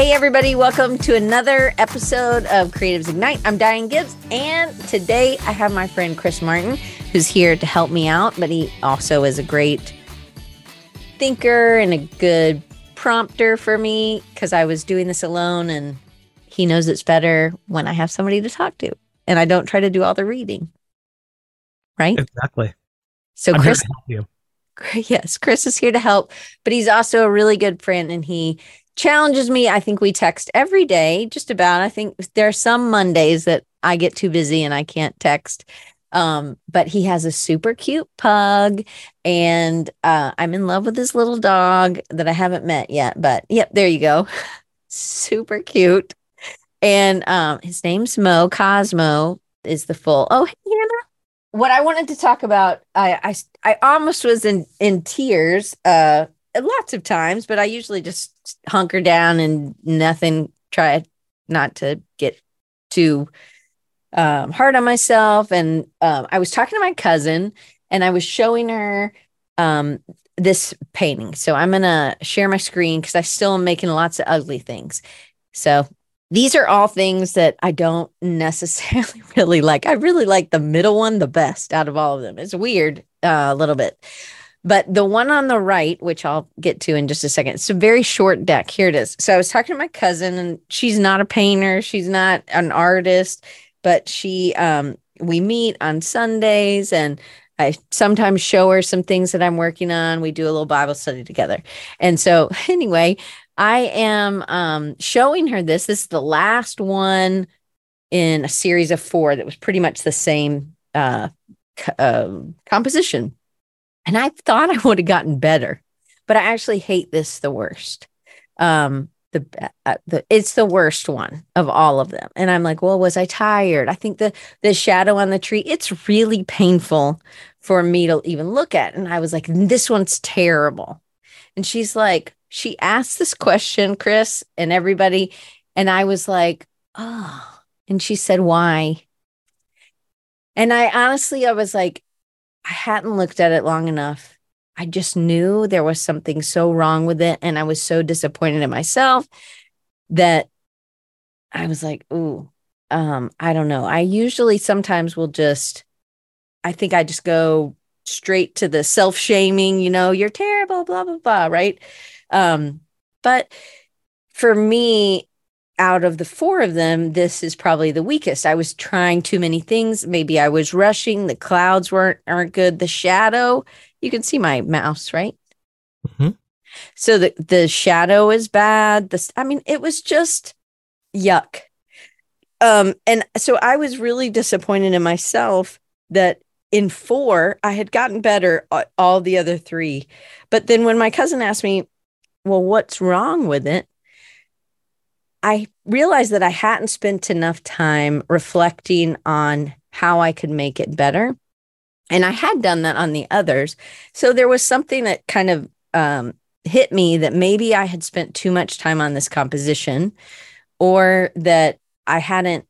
Hey, everybody, welcome to another episode of Creatives Ignite. I'm Diane Gibbs, and today I have my friend Chris Martin, who's here to help me out, but he also is a great thinker and a good prompter for me because I was doing this alone, and he knows it's better when I have somebody to talk to, and I don't try to do all the reading. Right? Exactly. So, I'm Chris, here to help you. yes, Chris is here to help, but he's also a really good friend and he challenges me. I think we text every day, just about. I think there are some Mondays that I get too busy and I can't text. Um, but he has a super cute pug, and uh, I'm in love with his little dog that I haven't met yet. But yep, there you go. super cute. And um, his name's Mo. Cosmo is the full. Oh, hey, Hannah. What I wanted to talk about, I I, I almost was in in tears. Uh, lots of times, but I usually just hunker down and nothing, try not to get too um, hard on myself. And um, I was talking to my cousin and I was showing her um, this painting. So I'm going to share my screen because I still am making lots of ugly things. So these are all things that I don't necessarily really like. I really like the middle one the best out of all of them. It's weird uh, a little bit. But the one on the right, which I'll get to in just a second, it's a very short deck. Here it is. So I was talking to my cousin, and she's not a painter, she's not an artist, but she um we meet on Sundays and I sometimes show her some things that I'm working on. We do a little Bible study together. And so anyway, I am um showing her this. This is the last one in a series of four that was pretty much the same uh, uh composition and I thought I would have gotten better, but I actually hate this the worst. Um, the, uh, the it's the worst one of all of them, and I'm like, well, was I tired? I think the the shadow on the tree. It's really painful for me to even look at, and I was like, this one's terrible. And she's like, she asked this question, Chris, and everybody, and I was like, oh, and she said, why? And I honestly, I was like, I hadn't looked at it long enough. I just knew there was something so wrong with it. And I was so disappointed in myself that I was like, ooh, um, I don't know. I usually sometimes will just, I think I just go straight to the self shaming, you know, you're terrible, blah, blah, blah, right? Um, but for me, out of the four of them, this is probably the weakest. I was trying too many things. Maybe I was rushing. The clouds weren't aren't good. The shadow, you can see my mouse, right? Mm-hmm. So the the shadow is bad. This, I mean, it was just yuck. Um, and so I was really disappointed in myself that in four I had gotten better all the other three. But then when my cousin asked me, "Well, what's wrong with it?" I realized that I hadn't spent enough time reflecting on how I could make it better. And I had done that on the others. So there was something that kind of um, hit me that maybe I had spent too much time on this composition or that I hadn't,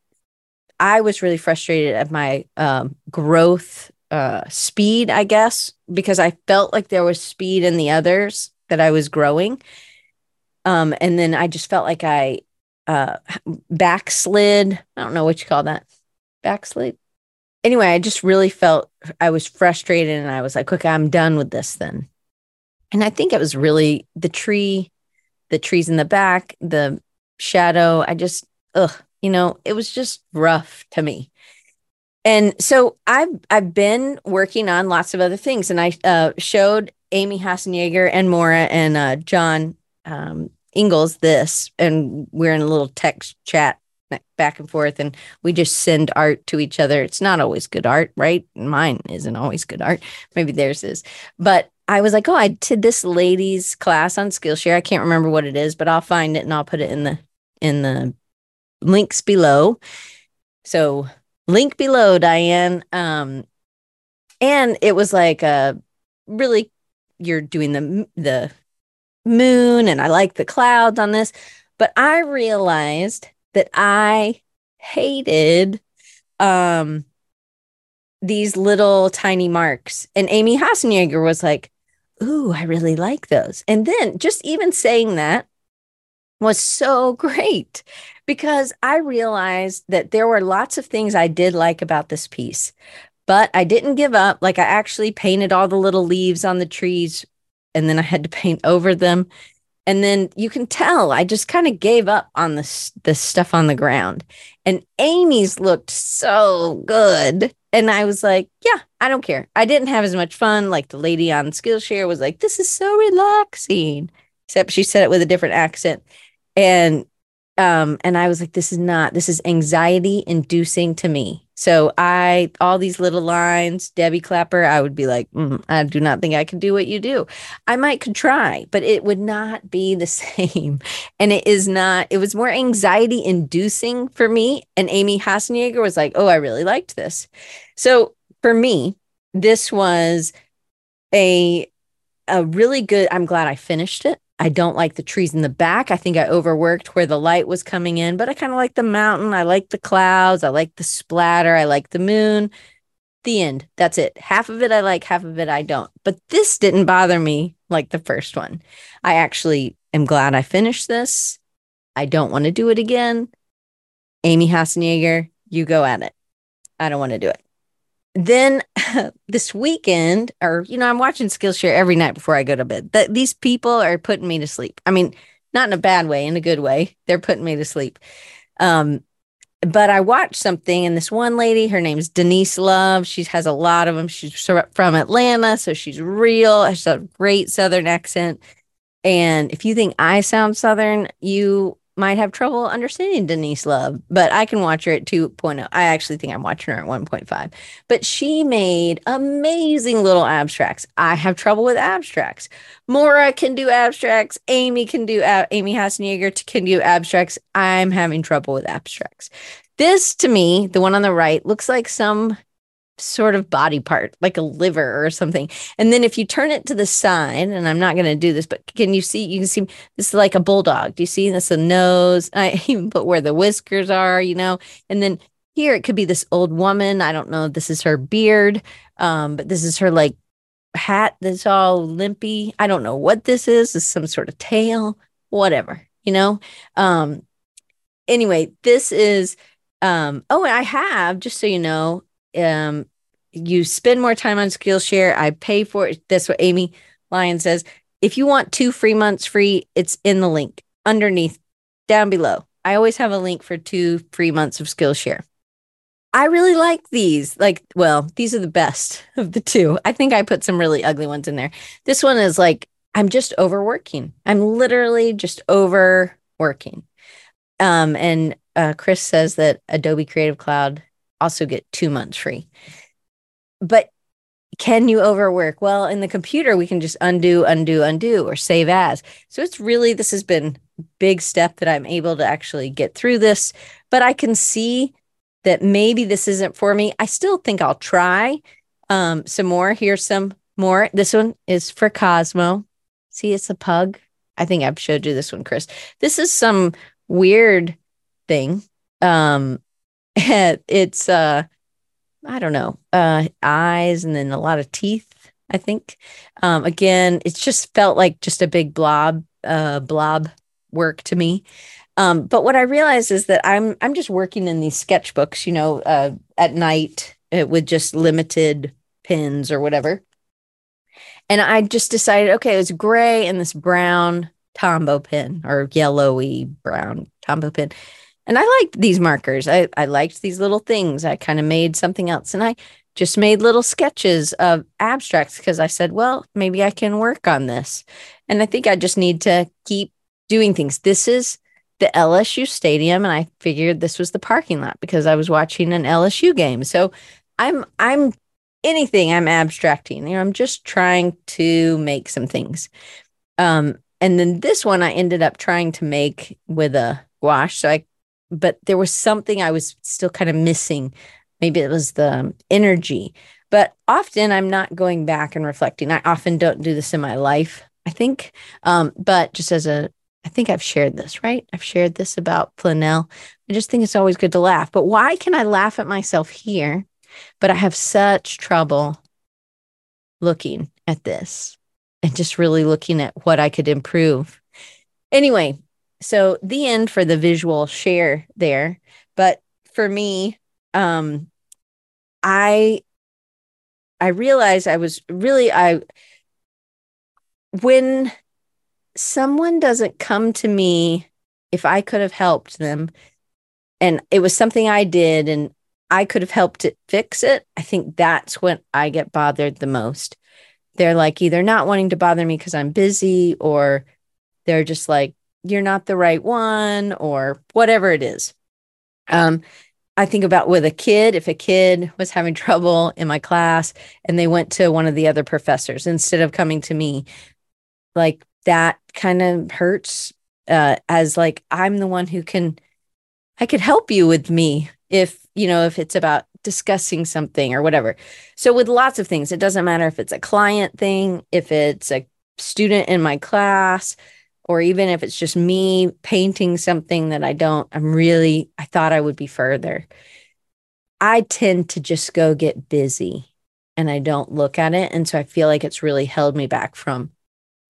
I was really frustrated at my um, growth uh, speed, I guess, because I felt like there was speed in the others that I was growing. Um, and then I just felt like I uh backslid. I don't know what you call that. Backslid. Anyway, I just really felt I was frustrated and I was like, okay, I'm done with this then. And I think it was really the tree, the trees in the back, the shadow. I just, ugh, you know, it was just rough to me. And so I've I've been working on lots of other things, and I uh, showed Amy Hassenjager and Maura and uh, John um, Ingalls this, and we're in a little text chat back and forth, and we just send art to each other. It's not always good art, right? Mine isn't always good art. Maybe theirs is. But I was like, oh, I did this ladies class on Skillshare. I can't remember what it is, but I'll find it and I'll put it in the in the links below. So link below, Diane. Um, and it was like a really you're doing the the moon and I like the clouds on this. But I realized that I hated um these little tiny marks. And Amy Hassenjager was like, Ooh, I really like those. And then just even saying that, was so great because I realized that there were lots of things I did like about this piece, but I didn't give up. Like I actually painted all the little leaves on the trees and then I had to paint over them. And then you can tell I just kind of gave up on this this stuff on the ground. And Amy's looked so good. And I was like, yeah, I don't care. I didn't have as much fun. Like the lady on Skillshare was like, this is so relaxing. Except she said it with a different accent. And um, and I was like, this is not, this is anxiety inducing to me. So I, all these little lines, Debbie Clapper, I would be like, mm, I do not think I can do what you do. I might could try, but it would not be the same. And it is not, it was more anxiety inducing for me. And Amy Hassenjaeger was like, oh, I really liked this. So for me, this was a, a really good, I'm glad I finished it. I don't like the trees in the back. I think I overworked where the light was coming in, but I kind of like the mountain. I like the clouds. I like the splatter. I like the moon. The end. That's it. Half of it I like, half of it I don't. But this didn't bother me like the first one. I actually am glad I finished this. I don't want to do it again. Amy Hassenjager, you go at it. I don't want to do it then this weekend, or you know, I'm watching Skillshare every night before I go to bed. That these people are putting me to sleep. I mean, not in a bad way, in a good way. They're putting me to sleep. Um, but I watched something, and this one lady, her name's Denise Love. She has a lot of them. She's from Atlanta, so she's real. Has a great Southern accent. And if you think I sound Southern, you might have trouble understanding Denise Love, but I can watch her at 2.0. I actually think I'm watching her at 1.5. But she made amazing little abstracts. I have trouble with abstracts. Maura can do abstracts. Amy can do uh, Amy Hassenjaeger can do abstracts. I'm having trouble with abstracts. This to me, the one on the right, looks like some sort of body part, like a liver or something. And then if you turn it to the side, and I'm not going to do this, but can you see? You can see this is like a bulldog. Do you see this? A nose. I even put where the whiskers are, you know. And then here it could be this old woman. I don't know. This is her beard, um, but this is her like hat that's all limpy. I don't know what this is. This is some sort of tail, whatever, you know. Um, anyway, this is. Um, oh, I have just so you know, um, you spend more time on Skillshare. I pay for it. That's what Amy Lyon says. If you want two free months free, it's in the link underneath down below. I always have a link for two free months of Skillshare. I really like these. Like, well, these are the best of the two. I think I put some really ugly ones in there. This one is like, I'm just overworking. I'm literally just overworking. Um, and uh, Chris says that Adobe Creative Cloud also get two months free. But can you overwork? Well, in the computer, we can just undo, undo, undo, or save as. So it's really, this has been big step that I'm able to actually get through this, but I can see that maybe this isn't for me. I still think I'll try um, some more. Here's some more. This one is for Cosmo. See, it's a pug. I think I've showed you this one, Chris. This is some weird thing. Um, it's uh I don't know, uh eyes and then a lot of teeth, I think. Um again, it just felt like just a big blob uh blob work to me. Um but what I realized is that I'm I'm just working in these sketchbooks, you know, uh at night uh, with just limited pins or whatever. And I just decided, okay, it was gray and this brown Tombow pin or yellowy brown Tombow pin. And I liked these markers. I, I liked these little things. I kind of made something else. And I just made little sketches of abstracts because I said, well, maybe I can work on this. And I think I just need to keep doing things. This is the LSU stadium. And I figured this was the parking lot because I was watching an LSU game. So I'm, I'm anything I'm abstracting. You know, I'm just trying to make some things. Um, and then this one I ended up trying to make with a gouache. So I but there was something I was still kind of missing. Maybe it was the energy. But often I'm not going back and reflecting. I often don't do this in my life, I think. Um, but just as a, I think I've shared this, right? I've shared this about Planell. I just think it's always good to laugh. But why can I laugh at myself here? But I have such trouble looking at this and just really looking at what I could improve. Anyway, so the end for the visual share there. But for me, um, I I realized I was really I when someone doesn't come to me if I could have helped them and it was something I did and I could have helped it fix it, I think that's when I get bothered the most. They're like either not wanting to bother me because I'm busy or they're just like, you're not the right one or whatever it is. Um, I think about with a kid, if a kid was having trouble in my class and they went to one of the other professors instead of coming to me, like that kind of hurts uh, as like I'm the one who can, I could help you with me if, you know, if it's about discussing something or whatever. So with lots of things, it doesn't matter if it's a client thing, if it's a student in my class, or even if it's just me painting something that I don't, I'm really, I thought I would be further. I tend to just go get busy and I don't look at it. And so I feel like it's really held me back from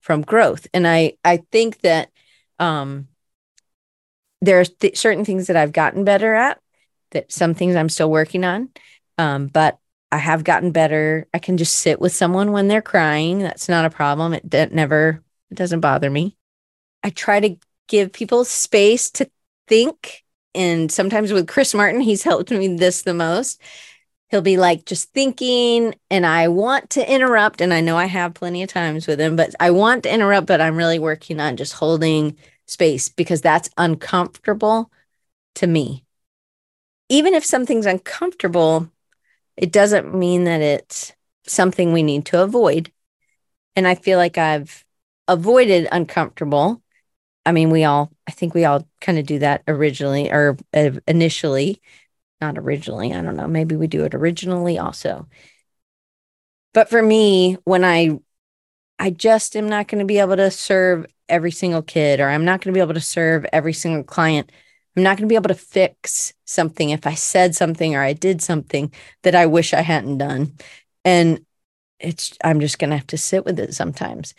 from growth. And I I think that um there are th- certain things that I've gotten better at, that some things I'm still working on. Um, but I have gotten better. I can just sit with someone when they're crying. That's not a problem. It, it never, it doesn't bother me. I try to give people space to think. And sometimes with Chris Martin, he's helped me this the most. He'll be like just thinking, and I want to interrupt. And I know I have plenty of times with him, but I want to interrupt, but I'm really working on just holding space because that's uncomfortable to me. Even if something's uncomfortable, it doesn't mean that it's something we need to avoid. And I feel like I've avoided uncomfortable I mean, we all, I think we all kind of do that originally or uh, initially, not originally. I don't know. Maybe we do it originally also. But for me, when I, I just am not going to be able to serve every single kid, or I'm not going to be able to serve every single client. I'm not going to be able to fix something if I said something or I did something that I wish I hadn't done. And it's, I'm just going to have to sit with it sometimes.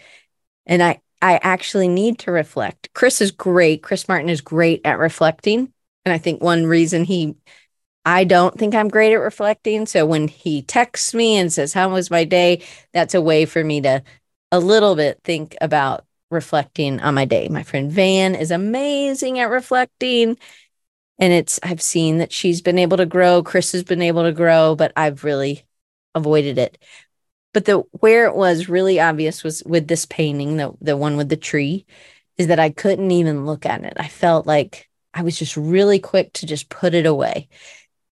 And I, I actually need to reflect. Chris is great. Chris Martin is great at reflecting. And I think one reason he, I don't think I'm great at reflecting. So when he texts me and says, How was my day? That's a way for me to a little bit think about reflecting on my day. My friend Van is amazing at reflecting. And it's, I've seen that she's been able to grow. Chris has been able to grow, but I've really avoided it. But the where it was really obvious was with this painting, the the one with the tree, is that I couldn't even look at it. I felt like I was just really quick to just put it away.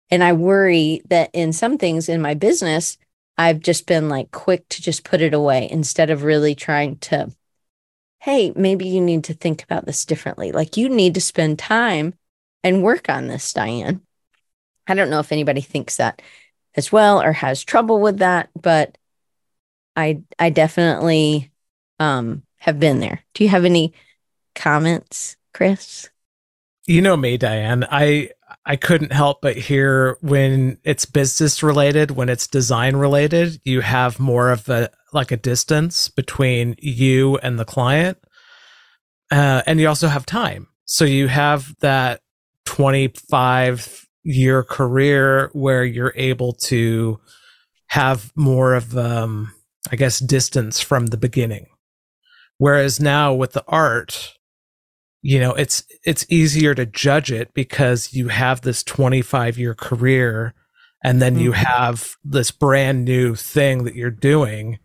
And I worry that in some things in my business, I've just been like quick to just put it away instead of really trying to, hey, maybe you need to think about this differently. Like you need to spend time and work on this, Diane. I don't know if anybody thinks that as well or has trouble with that, but I I definitely um have been there. Do you have any comments, Chris? You know me, Diane. I I couldn't help but hear when it's business related, when it's design related, you have more of a like a distance between you and the client. Uh, and you also have time. So you have that 25 year career where you're able to have more of um I guess, distance from the beginning. Whereas now with the art, you know, it's it's easier to judge it because you have this 25 year career and then mm-hmm. you have this brand new thing that you're doing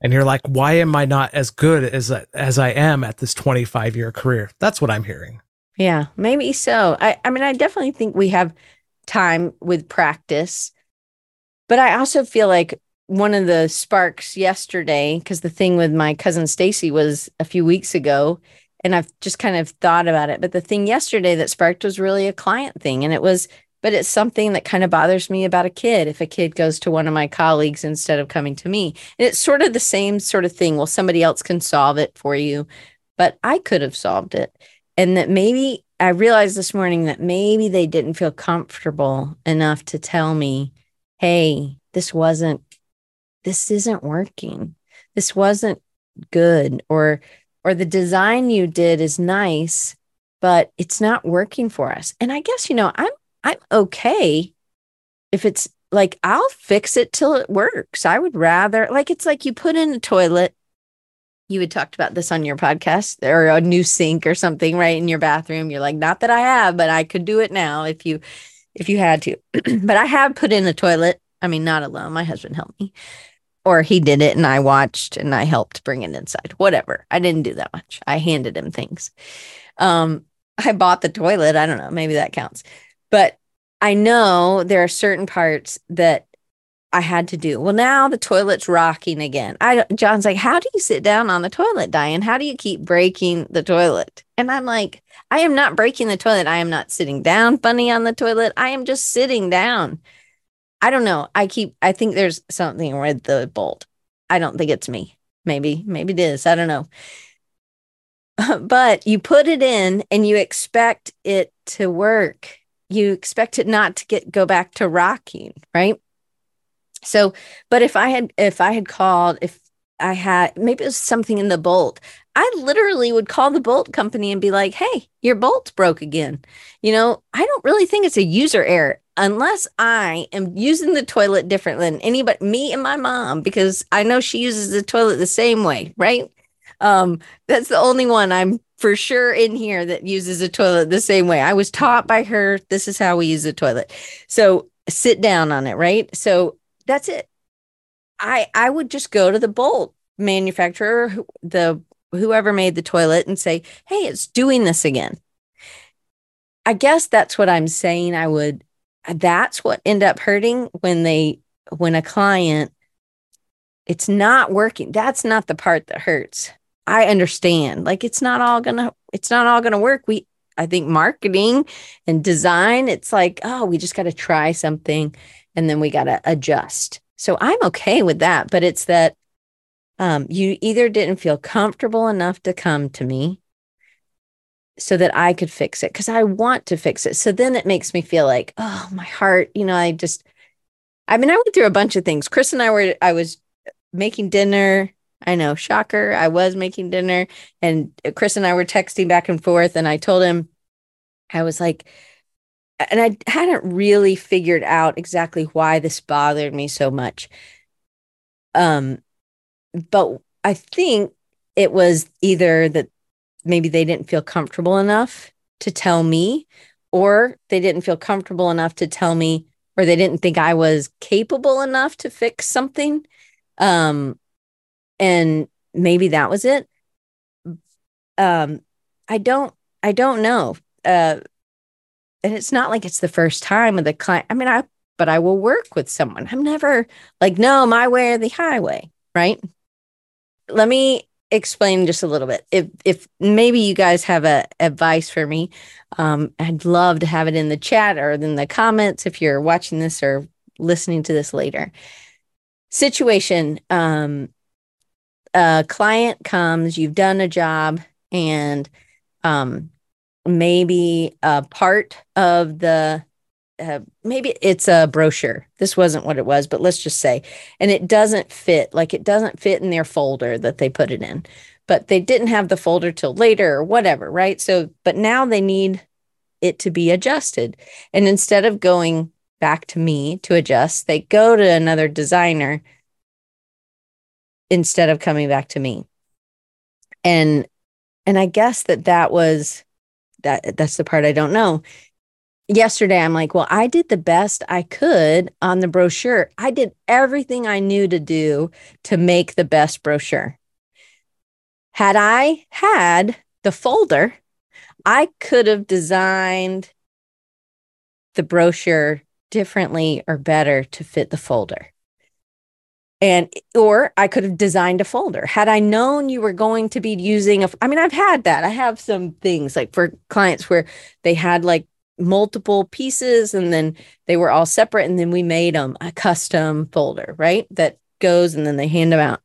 and you're like why am I not as good as as I am at this 25 year career? That's what I'm hearing. Yeah, maybe so. I I mean I definitely think we have time with practice. But I also feel like one of the sparks yesterday because the thing with my cousin Stacy was a few weeks ago and I've just kind of thought about it. But the thing yesterday that sparked was really a client thing and it was but it's something that kind of bothers me about a kid. If a kid goes to one of my colleagues instead of coming to me and it's sort of the same sort of thing. Well somebody else can solve it for you but I could have solved it. And that maybe I realized this morning that maybe they didn't feel comfortable enough to tell me hey this wasn't this isn't working. This wasn't good or or the design you did is nice, but it's not working for us. And I guess, you know, I'm I'm okay if it's like I'll fix it till it works. I would rather like it's like you put in a toilet. You had talked about this on your podcast or a new sink or something, right? In your bathroom. You're like, not that I have, but I could do it now if you if you had to. but I have put in a toilet. I mean, not alone. My husband helped me. Or he did it and I watched and I helped bring it inside. Whatever. I didn't do that much. I handed him things. Um, I bought the toilet. I don't know. Maybe that counts. But I know there are certain parts that I had to do. Well, now the toilet's rocking again. I John's like, "How do you sit down on the toilet, Diane? How do you keep breaking the toilet?" And I'm like, "I am not breaking the toilet. I am not sitting down funny on the toilet. I am just sitting down." I don't know. I keep I think there's something with the bolt. I don't think it's me. Maybe maybe it is. I don't know. but you put it in and you expect it to work you expect it not to get go back to rocking, right? So, but if I had if I had called if I had maybe it was something in the bolt, I literally would call the bolt company and be like, "Hey, your bolt's broke again." You know, I don't really think it's a user error unless I am using the toilet different than anybody, me and my mom, because I know she uses the toilet the same way, right? Um, that's the only one I'm for sure in here that uses a toilet the same way. I was taught by her, this is how we use a toilet. So sit down on it, right? So that's it. I I would just go to the bolt manufacturer, the whoever made the toilet and say, "Hey, it's doing this again." I guess that's what I'm saying. I would that's what end up hurting when they when a client it's not working. That's not the part that hurts. I understand. Like it's not all gonna it's not all gonna work. We I think marketing and design, it's like, oh, we just gotta try something and then we gotta adjust. So I'm okay with that. But it's that um, you either didn't feel comfortable enough to come to me so that I could fix it because I want to fix it. So then it makes me feel like, oh, my heart, you know, I just, I mean, I went through a bunch of things. Chris and I were, I was making dinner I know, shocker. I was making dinner and Chris and I were texting back and forth. And I told him, I was like, and I hadn't really figured out exactly why this bothered me so much. Um, but I think it was either that maybe they didn't feel comfortable enough to tell me, or they didn't feel comfortable enough to tell me, or they didn't think I was capable enough to fix something. Um, and maybe that was it. Um i don't i don't know. Uh and it's not like it's the first time with the client i mean i but i will work with someone. I'm never like no my way or the highway right? Let me explain just a little bit. If if maybe you guys have a advice for me um i'd love to have it in the chat or in the comments if you're watching this or listening to this later. Situation um a client comes, you've done a job, and um, maybe a part of the maybe it's a brochure. This wasn't what it was, but let's just say, and it doesn't fit, like it doesn't fit in their folder that they put it in, but they didn't have the folder till later or whatever, right? So, but now they need it to be adjusted. And instead of going back to me to adjust, they go to another designer instead of coming back to me and and i guess that that was that that's the part i don't know yesterday i'm like well i did the best i could on the brochure. I did everything i knew to do to make the best brochure. Had i had the folder i could have designed the brochure differently or better to fit the folder. And or i could have designed a folder. Had i known you were going to be using a i mean i've had that. I have some things like for clients where they had like multiple pieces and then they were all separate and then we made them a custom folder right that goes and then they hand them out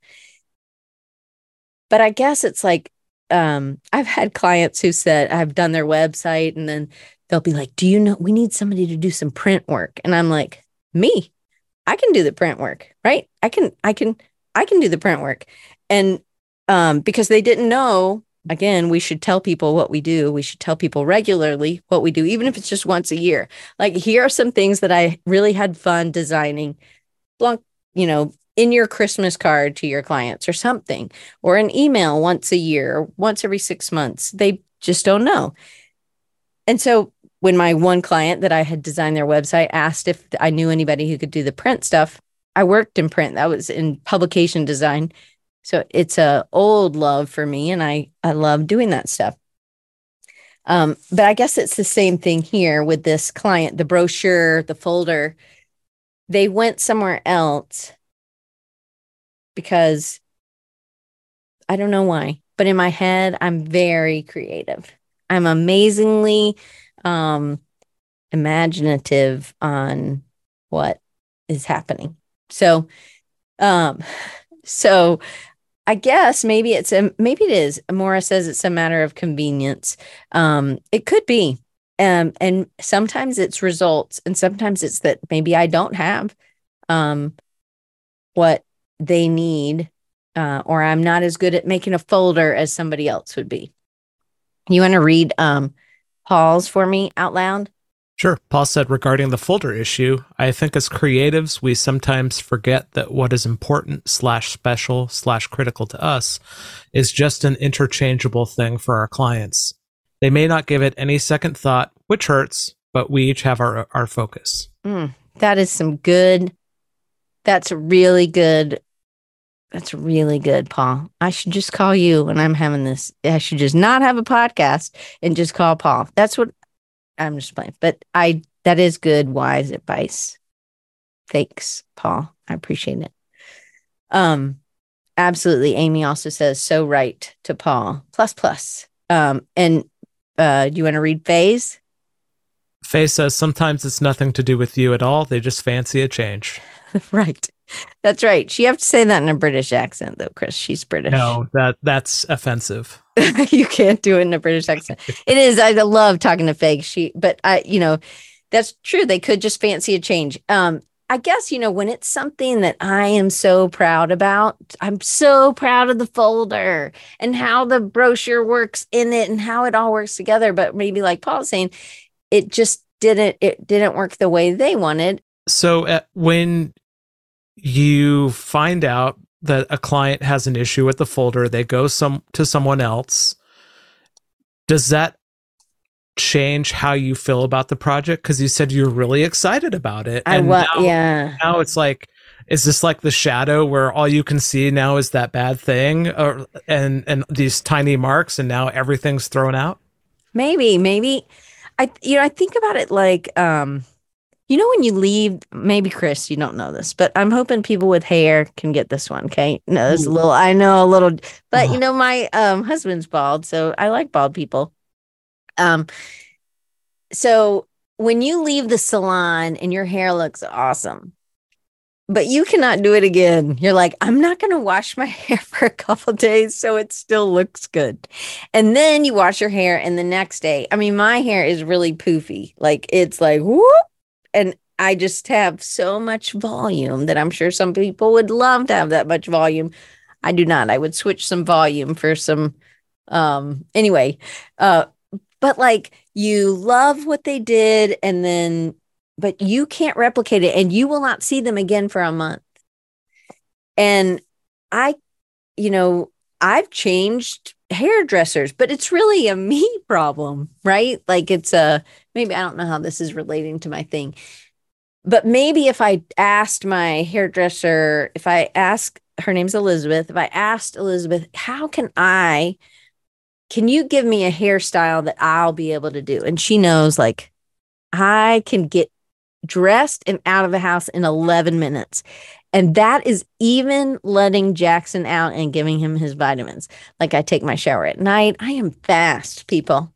but i guess it's like um i've had clients who said i've done their website and then they'll be like do you know we need somebody to do some print work and i'm like me I can do the print work, right? I can, I can, I can do the print work. And um, because they didn't know again, we should tell people what we do. We should tell people regularly what we do, even if it's just once a year. Like, here are some things that I really had fun designing. You know, in your Christmas card to your clients or something, or an email once a year, once every six months. They just don't know. And so when my one client that I had designed their website asked if I knew anybody who could do the print stuff, I worked in print. That was in publication design. So it's a old love for me and I I love doing that stuff. Um, but I guess it's the same thing here with this client, the brochure, the folder. They went somewhere else because I don't know why, but in my head, I'm very creative. I'm amazingly um, imaginative on what is happening. So, um, so I guess maybe it's a maybe it is. Maura says it's a matter of convenience. Um, it could be. Um, and sometimes it's results, and sometimes it's that maybe I don't have um what they need, uh, or I'm not as good at making a folder as somebody else would be. You want to read um Paul's for me out loud? Sure. Paul said regarding the folder issue, I think as creatives, we sometimes forget that what is important slash special slash critical to us is just an interchangeable thing for our clients. They may not give it any second thought, which hurts, but we each have our, our focus. Mm, that is some good, that's really good. That's really good, Paul. I should just call you when I'm having this. I should just not have a podcast and just call Paul. That's what I'm just playing, but I that is good, wise advice. Thanks, Paul. I appreciate it. Um, absolutely. Amy also says so right to Paul. Plus plus. Um, and uh, do you want to read Faye's? Faye says sometimes it's nothing to do with you at all. They just fancy a change. right. That's right. She have to say that in a British accent, though, Chris. She's British. No, that that's offensive. you can't do it in a British accent. it is. I love talking to Faye. She, but I, you know, that's true. They could just fancy a change. Um, I guess you know when it's something that I am so proud about. I'm so proud of the folder and how the brochure works in it and how it all works together. But maybe like Paul's saying, it just didn't. It didn't work the way they wanted. So uh, when you find out that a client has an issue with the folder, they go some to someone else. Does that change how you feel about the project? Because you said you're really excited about it. I was, yeah. Now it's like, is this like the shadow where all you can see now is that bad thing, or and and these tiny marks, and now everything's thrown out? Maybe, maybe. I you know I think about it like um you know, when you leave, maybe Chris, you don't know this, but I'm hoping people with hair can get this one. Okay. No, it's a little, I know a little, but you know, my um, husband's bald. So I like bald people. Um, so when you leave the salon and your hair looks awesome, but you cannot do it again. You're like, I'm not going to wash my hair for a couple days so it still looks good. And then you wash your hair, and the next day, I mean, my hair is really poofy. Like it's like whoop, and I just have so much volume that I'm sure some people would love to have that much volume. I do not. I would switch some volume for some um anyway. Uh but like you love what they did and then but you can't replicate it and you will not see them again for a month. And I you know, I've changed hairdressers, but it's really a me problem, right? Like it's a maybe I don't know how this is relating to my thing. But maybe if I asked my hairdresser, if I ask her name's Elizabeth, if I asked Elizabeth, how can I can you give me a hairstyle that I'll be able to do? And she knows like I can get dressed and out of the house in 11 minutes. And that is even letting Jackson out and giving him his vitamins. Like I take my shower at night. I am fast, people.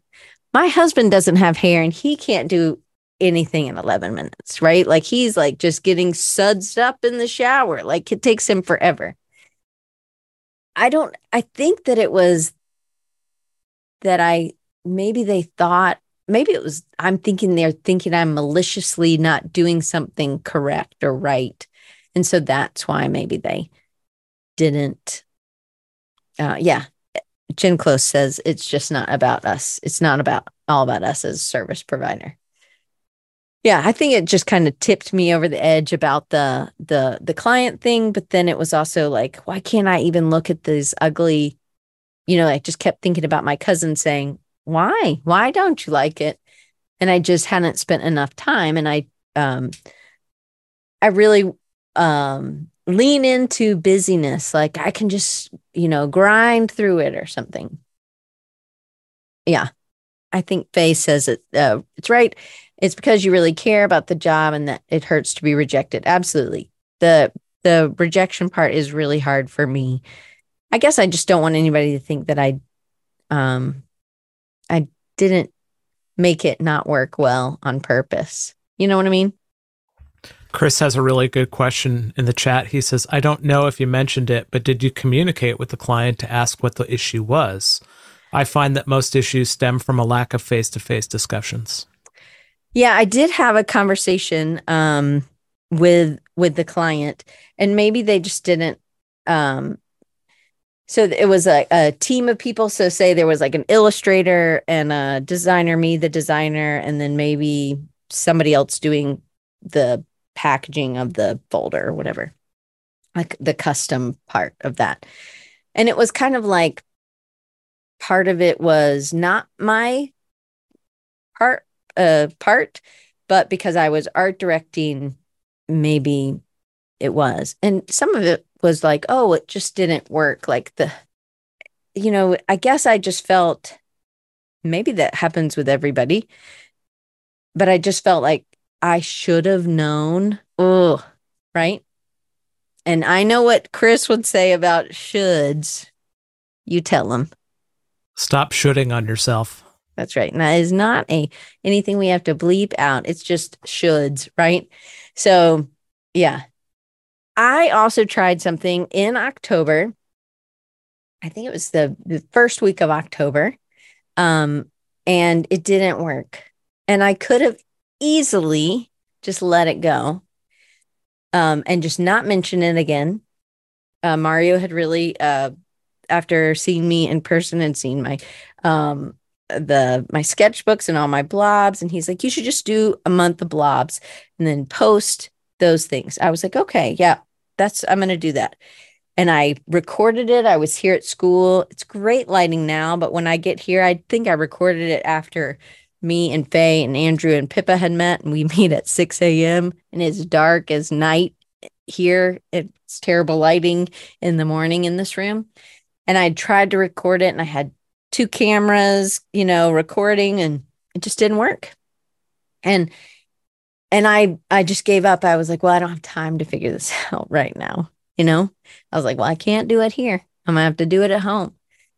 My husband doesn't have hair and he can't do anything in 11 minutes, right? Like he's like just getting sudsed up in the shower. Like it takes him forever. I don't, I think that it was that I maybe they thought, maybe it was, I'm thinking they're thinking I'm maliciously not doing something correct or right and so that's why maybe they didn't uh yeah Jen Close says it's just not about us. It's not about all about us as a service provider. Yeah, I think it just kind of tipped me over the edge about the the the client thing, but then it was also like, why can't I even look at these ugly, you know, I just kept thinking about my cousin saying, "Why? Why don't you like it?" And I just hadn't spent enough time and I um I really um lean into busyness like I can just, you know, grind through it or something. Yeah. I think Faye says it uh, it's right it's because you really care about the job and that it hurts to be rejected. Absolutely. The the rejection part is really hard for me. I guess I just don't want anybody to think that I um I didn't make it not work well on purpose. You know what I mean? Chris has a really good question in the chat. He says, I don't know if you mentioned it, but did you communicate with the client to ask what the issue was? I find that most issues stem from a lack of face to face discussions. Yeah, I did have a conversation um, with with the client, and maybe they just didn't. Um, so it was a, a team of people. So say there was like an illustrator and a designer, me, the designer, and then maybe somebody else doing the packaging of the folder or whatever, like the custom part of that. And it was kind of like part of it was not my part uh, part, but because I was art directing, maybe it was. And some of it was like, oh, it just didn't work. Like the, you know, I guess I just felt maybe that happens with everybody, but I just felt like I should have known. Oh, right. And I know what Chris would say about shoulds. You tell him. Stop shooting on yourself. That's right. And that is not a anything we have to bleep out. It's just shoulds, right? So yeah. I also tried something in October. I think it was the, the first week of October. Um, and it didn't work. And I could have easily just let it go. Um, and just not mention it again. Uh, Mario had really uh after seeing me in person and seeing my um the my sketchbooks and all my blobs and he's like you should just do a month of blobs and then post those things i was like okay yeah that's i'm going to do that and i recorded it i was here at school it's great lighting now but when i get here i think i recorded it after me and faye and andrew and pippa had met and we meet at 6 a.m and it's dark as night here it's terrible lighting in the morning in this room and i tried to record it and i had two cameras, you know, recording and it just didn't work. And and I I just gave up. I was like, well, I don't have time to figure this out right now. You know? I was like, well, I can't do it here. I'm gonna have to do it at home.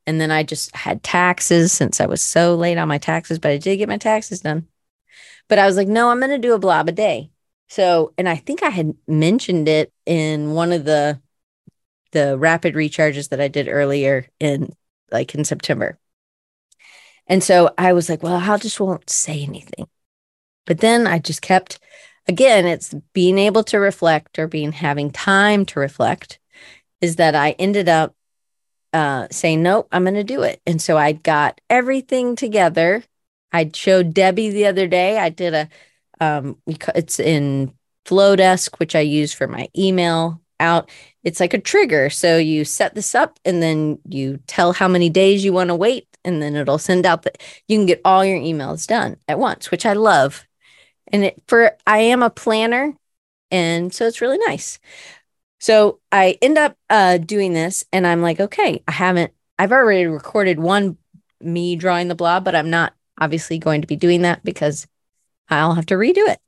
And then I just had taxes since I was so late on my taxes, but I did get my taxes done. But I was like, no, I'm gonna do a blob a day. So, and I think I had mentioned it in one of the the rapid recharges that I did earlier in like in September. And so I was like, well, I just won't say anything. But then I just kept, again, it's being able to reflect or being having time to reflect is that I ended up uh, saying, nope, I'm going to do it. And so I got everything together. I showed Debbie the other day. I did a, um, it's in Flodesk, which I use for my email out. It's like a trigger. So you set this up and then you tell how many days you want to wait and then it'll send out that you can get all your emails done at once, which I love. And it for I am a planner, and so it's really nice. So I end up uh, doing this, and I'm like, okay, I haven't. I've already recorded one me drawing the blob, but I'm not obviously going to be doing that because I'll have to redo it.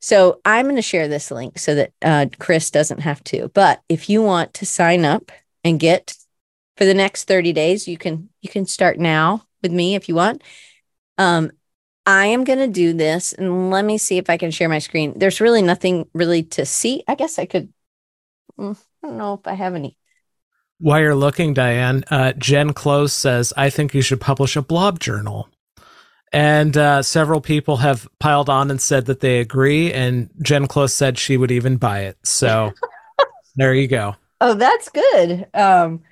So I'm going to share this link so that uh, Chris doesn't have to. But if you want to sign up and get for the next 30 days. You can you can start now with me if you want. Um, I am going to do this and let me see if I can share my screen. There's really nothing really to see. I guess I could I don't know if I have any. While you're looking, Diane, uh, Jen Close says, I think you should publish a blob journal. And uh, several people have piled on and said that they agree. And Jen Close said she would even buy it. So there you go. Oh, that's good. Um,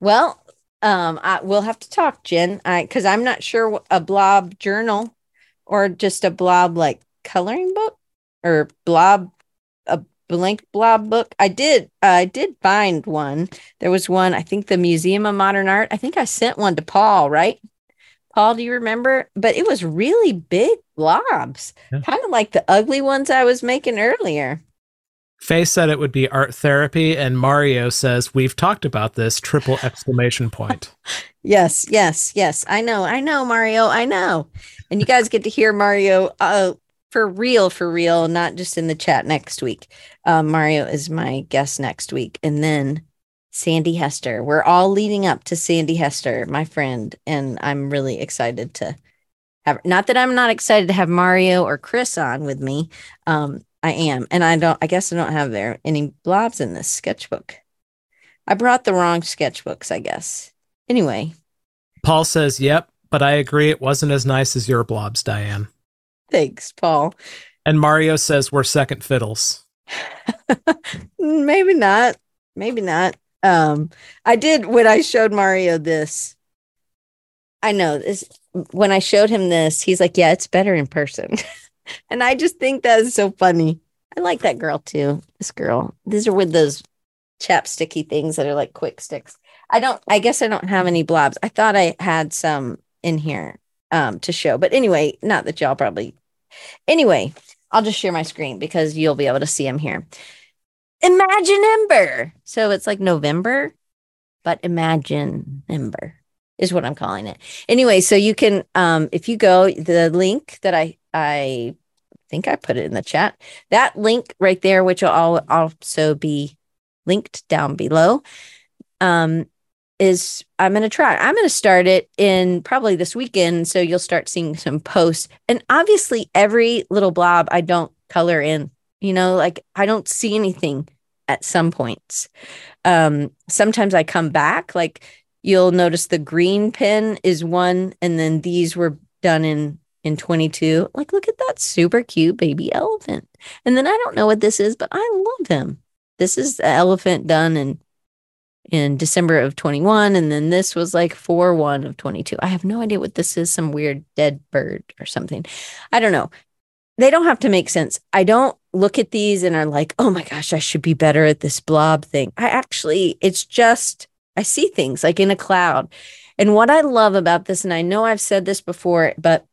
well, Um, I, we'll have to talk, Jen. Because I'm not sure a blob journal or just a blob like coloring book or blob blank blob book. I did uh, I did find one. There was one, I think the Museum of Modern Art. I think I sent one to Paul, right? Paul, do you remember? But it was really big blobs, yeah. kind of like the ugly ones I was making earlier. Faye said it would be art therapy, and Mario says we've talked about this triple exclamation point. yes, yes, yes. I know, I know, Mario, I know. And you guys get to hear Mario uh, for real, for real, not just in the chat next week. Um, Mario is my guest next week, and then Sandy Hester. We're all leading up to Sandy Hester, my friend, and I'm really excited to have. Not that I'm not excited to have Mario or Chris on with me. Um, I am. And I don't, I guess I don't have there any blobs in this sketchbook. I brought the wrong sketchbooks, I guess. Anyway. Paul says, yep, but I agree it wasn't as nice as your blobs, Diane. Thanks, Paul. And Mario says we're second fiddles. Maybe not. Maybe not. Um, I did when I showed Mario this. I know this when I showed him this, he's like, Yeah, it's better in person. and I just think that is so funny. I like that girl too. This girl. These are with those chapsticky things that are like Kwik Stix. I don't I guess I don't have any blobs. I thought I had some in here um to show. But anyway, not that y'all probably Anyway, I'll just share my screen because you'll be able to see them here. Imaginember. So it's like November, but Imaginember is what I'm calling it. Anyway, so you can um if you go the link that I I think I put it in the chat. That link right there, which will also be linked down below, um, is I'm going to try. I'm going to start it in probably this weekend. So you'll start seeing some posts. And obviously, every little blob I don't color in, you know, like I don't see anything at some points. Um, sometimes I come back, like you'll notice the green pen is one, and then these were done in in 22. Like, look at that super cute baby elephant. And then I don't know what this is, but I love him. This is the elephant done in in December of 21. And then this was like 4 1 of 22. I have no idea what this is, some weird dead bird or something. I don't know. They don't have to make sense. I don't look at these and are like, oh my gosh, I should be better at this blob thing. I actually, it's just, I see things like in a cloud. And what I love about this, and I know I've said this before, but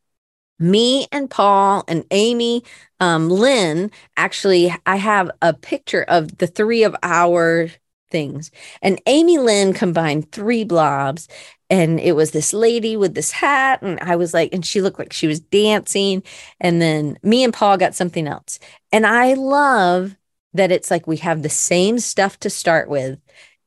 me and Paul and Amy, um, Lynn, actually, I have a picture of the three of our things. And Amy Lynn combined three blobs. And it was this lady with this hat. And I was like, and she looked like she was dancing. And then me and Paul got something else. And I love that it's like we have the same stuff to start with.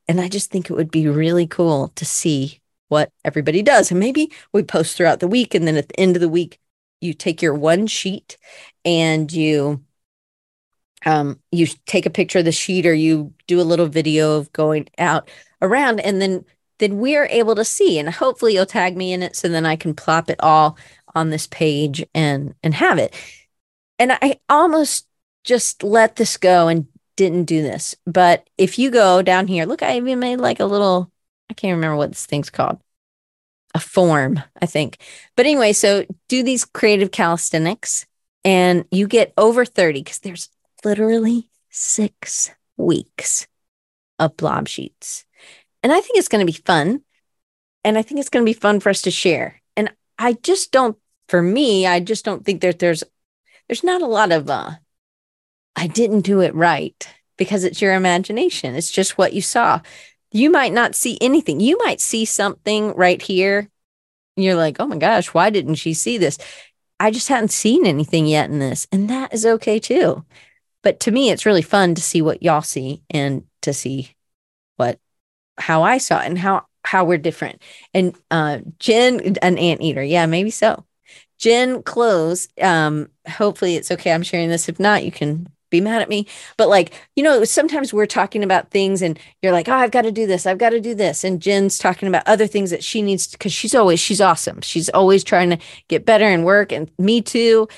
And I just think it would be really cool to see what everybody does. And maybe we post throughout the week. And then at the end of the week, you take your one sheet and you um you take a picture of the sheet or you do a little video of going out around and then then we're able to see and hopefully you'll tag me in it so then I can plop it all on this page and and have it. And I almost just let this go and didn't do this. But if you go down here, look, I even made like a little I can't remember what this thing's called a form, I think. But anyway, so do these creative calisthenics and you get over 30 because there's literally six weeks of blob sheets. And I think it's going to be fun. And I think it's going to be fun for us to share. And I just don't, for me, I just don't think that there's, there's not a lot of, uh, I didn't do it right because it's your imagination. It's just what you saw you might not see anything. You might see something right here. And you're like, oh my gosh, why didn't she see this? I just hadn't seen anything yet in this. And that is okay too. But to me, it's really fun to see what y'all see and to see what how I saw it and how how we're different. And uh Jen, an anteater. Yeah, maybe so. Jen Close. Um, hopefully it's okay. I'm sharing this. If not, you can be mad at me. But like, you know, sometimes we're talking about things and you're like, oh, I've got to do this. I've got to do this. And Jen's talking about other things that she needs because she's always, she's awesome. She's always trying to get better and work. And me too.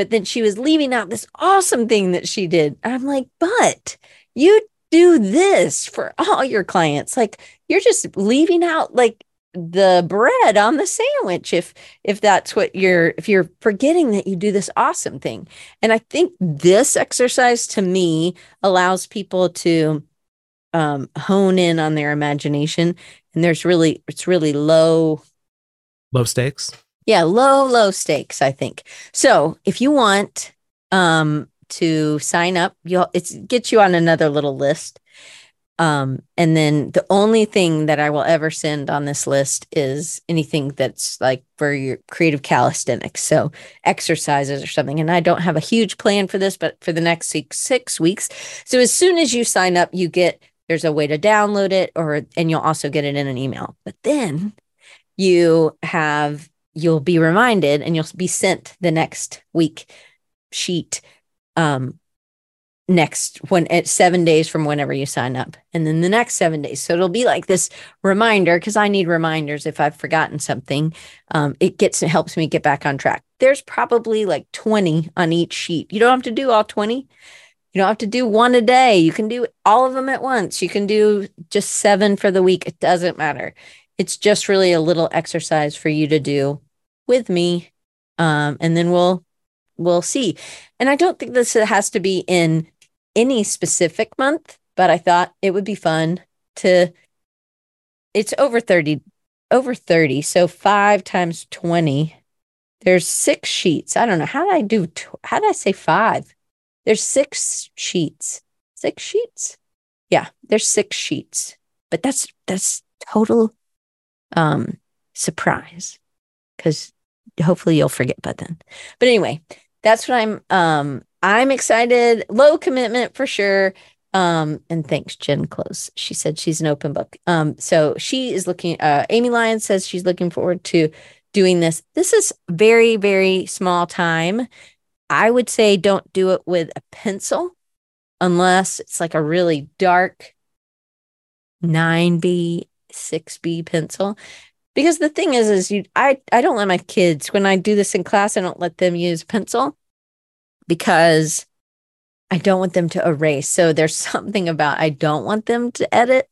But then she was leaving out this awesome thing that she did. I'm like, but you do this for all your clients. Like you're just leaving out like the bread on the sandwich if if that's what you're if you're forgetting that you do this awesome thing and i think this exercise to me allows people to um, hone in on their imagination and there's really it's really low low stakes yeah low low stakes i think so if you want um to sign up you'll it's gets you on another little list um, and then the only thing that I will ever send on this list is anything that's like for your creative calisthenics. So exercises or something. And I don't have a huge plan for this, but for the next six, six weeks. So as soon as you sign up, you get there's a way to download it or and you'll also get it in an email. But then you have you'll be reminded and you'll be sent the next week sheet um next when at seven days from whenever you sign up and then the next seven days. So it'll be like this reminder because i need reminders if i've forgotten something. Um, it gets it helps me get back on track. There's probably like 20 on each sheet. You don't have to do all 20 you don't have to do one a day. You can do all of them at once. You can do just seven for the week. It doesn't matter it's just really a little exercise for you to do with me um, and then we'll we'll see. And i don't think this has to be in any specific month, but I thought it would be fun to it's over 30 over 30 so 5 times 20 there's six sheets. I don't know how did i do how did i say five? There's six sheets. Six sheets? Yeah there's six sheets but that's that's total um surprise because hopefully you'll forget by then but anyway that's what i'm um I'm excited. Low commitment for sure. Um, and thanks, Jen Close. She said she's an open book. Um, so she is looking, uh, Amy Lyons says she's looking forward to doing this. This is very, very small time. I would say don't do it with a pencil unless it's like a really dark 9B, 6B pencil. Because the thing is, is you I, I don't let my kids when I do this in class, I don't let them use pencil because I don't want them to erase. So there's something about I don't want them to edit.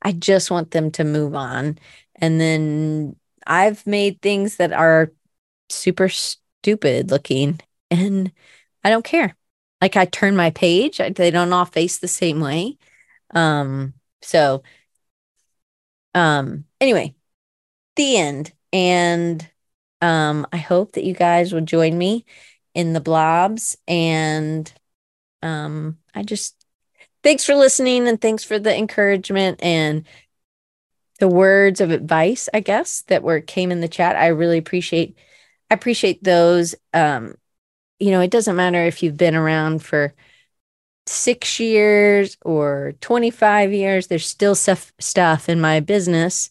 I just want them to move on. And then I've made things that are super stupid looking and I don't care. Like I turn my page, they don't all face the same way. Um so um anyway, the end and um I hope that you guys will join me in the blobs. And um, I just thanks for listening and thanks for the encouragement and the words of advice, I guess, that were came in the chat. I really appreciate I appreciate those. Um, you know, it doesn't matter if you've been around for six years or 25 years, there's still stuff stuff in my business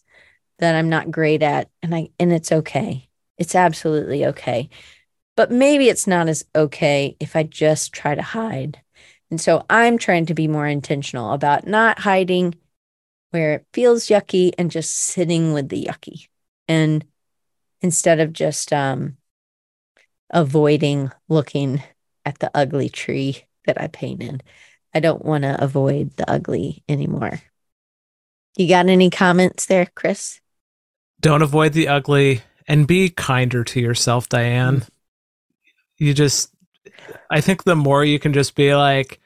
that I'm not great at. And I and it's okay. It's absolutely okay. But maybe it's not as okay if I just try to hide. And so I'm trying to be more intentional about not hiding where it feels yucky and just sitting with the yucky. And instead of just um, avoiding looking at the ugly tree that I painted, I don't want to avoid the ugly anymore. You got any comments there, Chris? Don't avoid the ugly and be kinder to yourself, Diane. Mm-hmm you just I think the more you can just be like,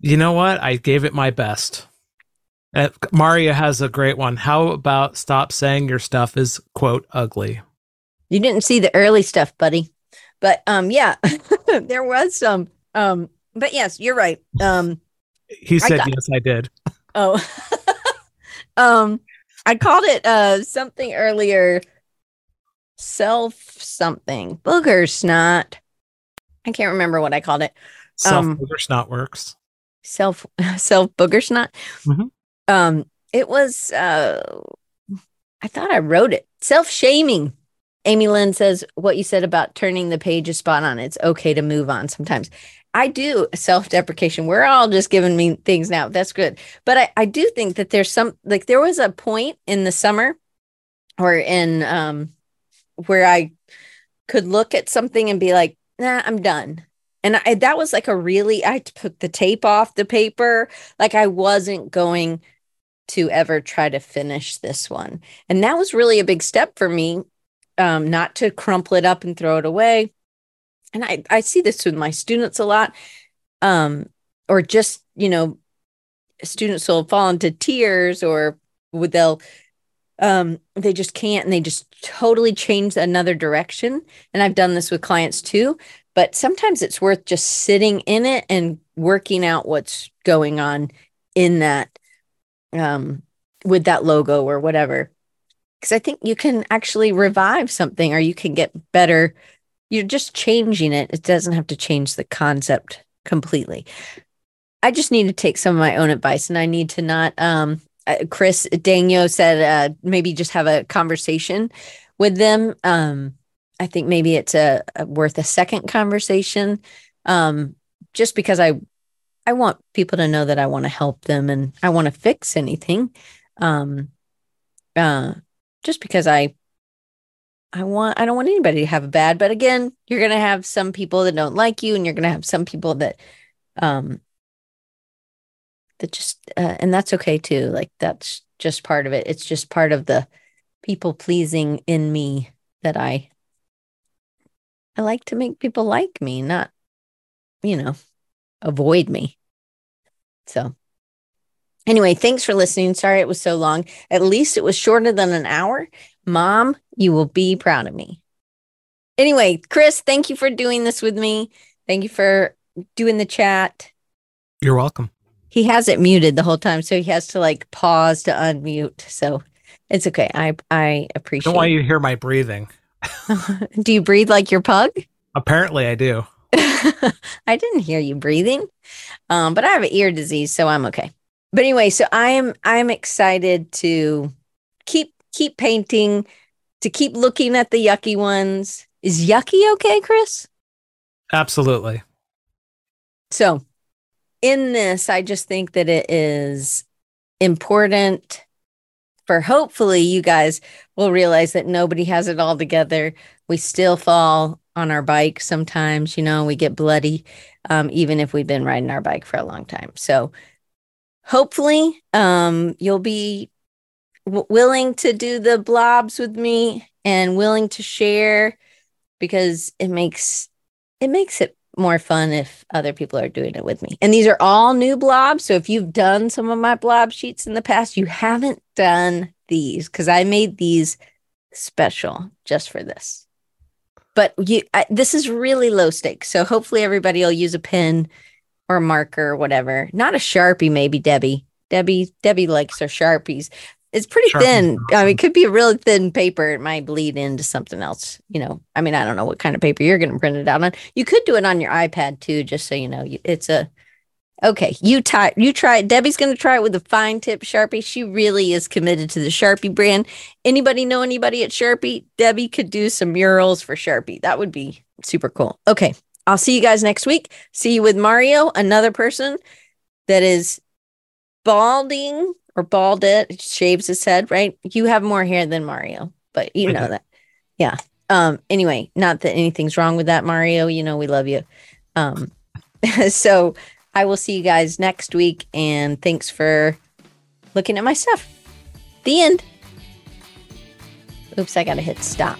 you know what? I gave it my best. Uh, Maria has a great one. How about stop saying your stuff is quote ugly? You didn't see the early stuff, buddy. But um yeah, there was some um but yes, you're right. Um he said I yes, I did. Oh. um I called it uh something earlier self something booger snot. I can't remember what I called it. Self um, booger snot works. Self self booger snot. Mm-hmm. Um, it was. Uh, I thought I wrote it. Self shaming. Amy Lynn says what you said about turning the page is spot on. It's okay to move on sometimes. I do self deprecation. We're all just giving me things now. That's good. But I, I do think that there's some, like, there was a point in the summer or in um, where I could look at something and be like, nah, I'm done. And I, that was like a really, I put the tape off the paper. Like I wasn't going to ever try to finish this one. And that was really a big step for me, um, not to crumple it up and throw it away. And I, I see this with my students a lot. Um, or just, you know, students will fall into tears or would they'll um they just can't and they just totally change another direction and i've done this with clients too but sometimes it's worth just sitting in it and working out what's going on in that um with that logo or whatever because i think you can actually revive something or you can get better you're just changing it it doesn't have to change the concept completely i just need to take some of my own advice and i need to not um uh, chris danyo said uh maybe just have a conversation with them um I think maybe it's a, a worth a second conversation. Um, just because I I want people to know that I want to help them and I want to fix anything. Um, uh, just because I I want I don't want anybody to have a bad, but again, you're gonna have some people that don't like you, and you're gonna have some people that um that just uh, and that's okay too. Like that's just part of it. It's just part of the people pleasing in me that I I like to make people like me, not, you know, avoid me. So, anyway, thanks for listening. Sorry it was so long. At least it was shorter than an hour. Mom, you will be proud of me. Anyway, Chris, thank you for doing this with me. Thank you for doing the chat. You're welcome. He has it muted the whole time, so he has to like pause to unmute. So it's okay. I I appreciate. Don't want you to hear my breathing. do you breathe like your pug? Apparently, I do. I didn't hear you breathing, um, but I have an ear disease, so I'm okay. But anyway, so I'm I'm excited to keep keep painting, to keep looking at the yucky ones. Is yucky okay, Chris? Absolutely. So, in this, I just think that it is important for hopefully you guys will realize that nobody has it all together. We still fall on our bike sometimes, you know, we get bloody, um, even if we've been riding our bike for a long time. So hopefully um, you'll be w- willing to do the blobs with me and willing to share because it makes it makes it more fun if other people are doing it with me. And these are all new blobs. So if you've done some of my blob sheets in the past, you haven't done these because I made these special just for this. But you, I, this is really low stakes. So hopefully everybody will use a pen or a marker or whatever. Not a sharpie, maybe Debbie. Debbie, Debbie likes her sharpies. It's pretty Sharpie thin. I mean, it could be a really thin paper. It might bleed into something else. You know, I mean, I don't know what kind of paper you're going to print it out on. You could do it on your iPad too, just so you know. It's a okay. You try. You try. it. Debbie's going to try it with a fine tip Sharpie. She really is committed to the Sharpie brand. Anybody know anybody at Sharpie? Debbie could do some murals for Sharpie. That would be super cool. Okay, I'll see you guys next week. See you with Mario, another person that is balding or bald it, shaves his head, right? You have more hair than Mario, but you know that. Yeah. Um, anyway, not that anything's wrong with that, Mario. You know, we love you. Um, so I will see you guys next week and thanks for looking at my stuff. The end. Oops, I gotta hit stop.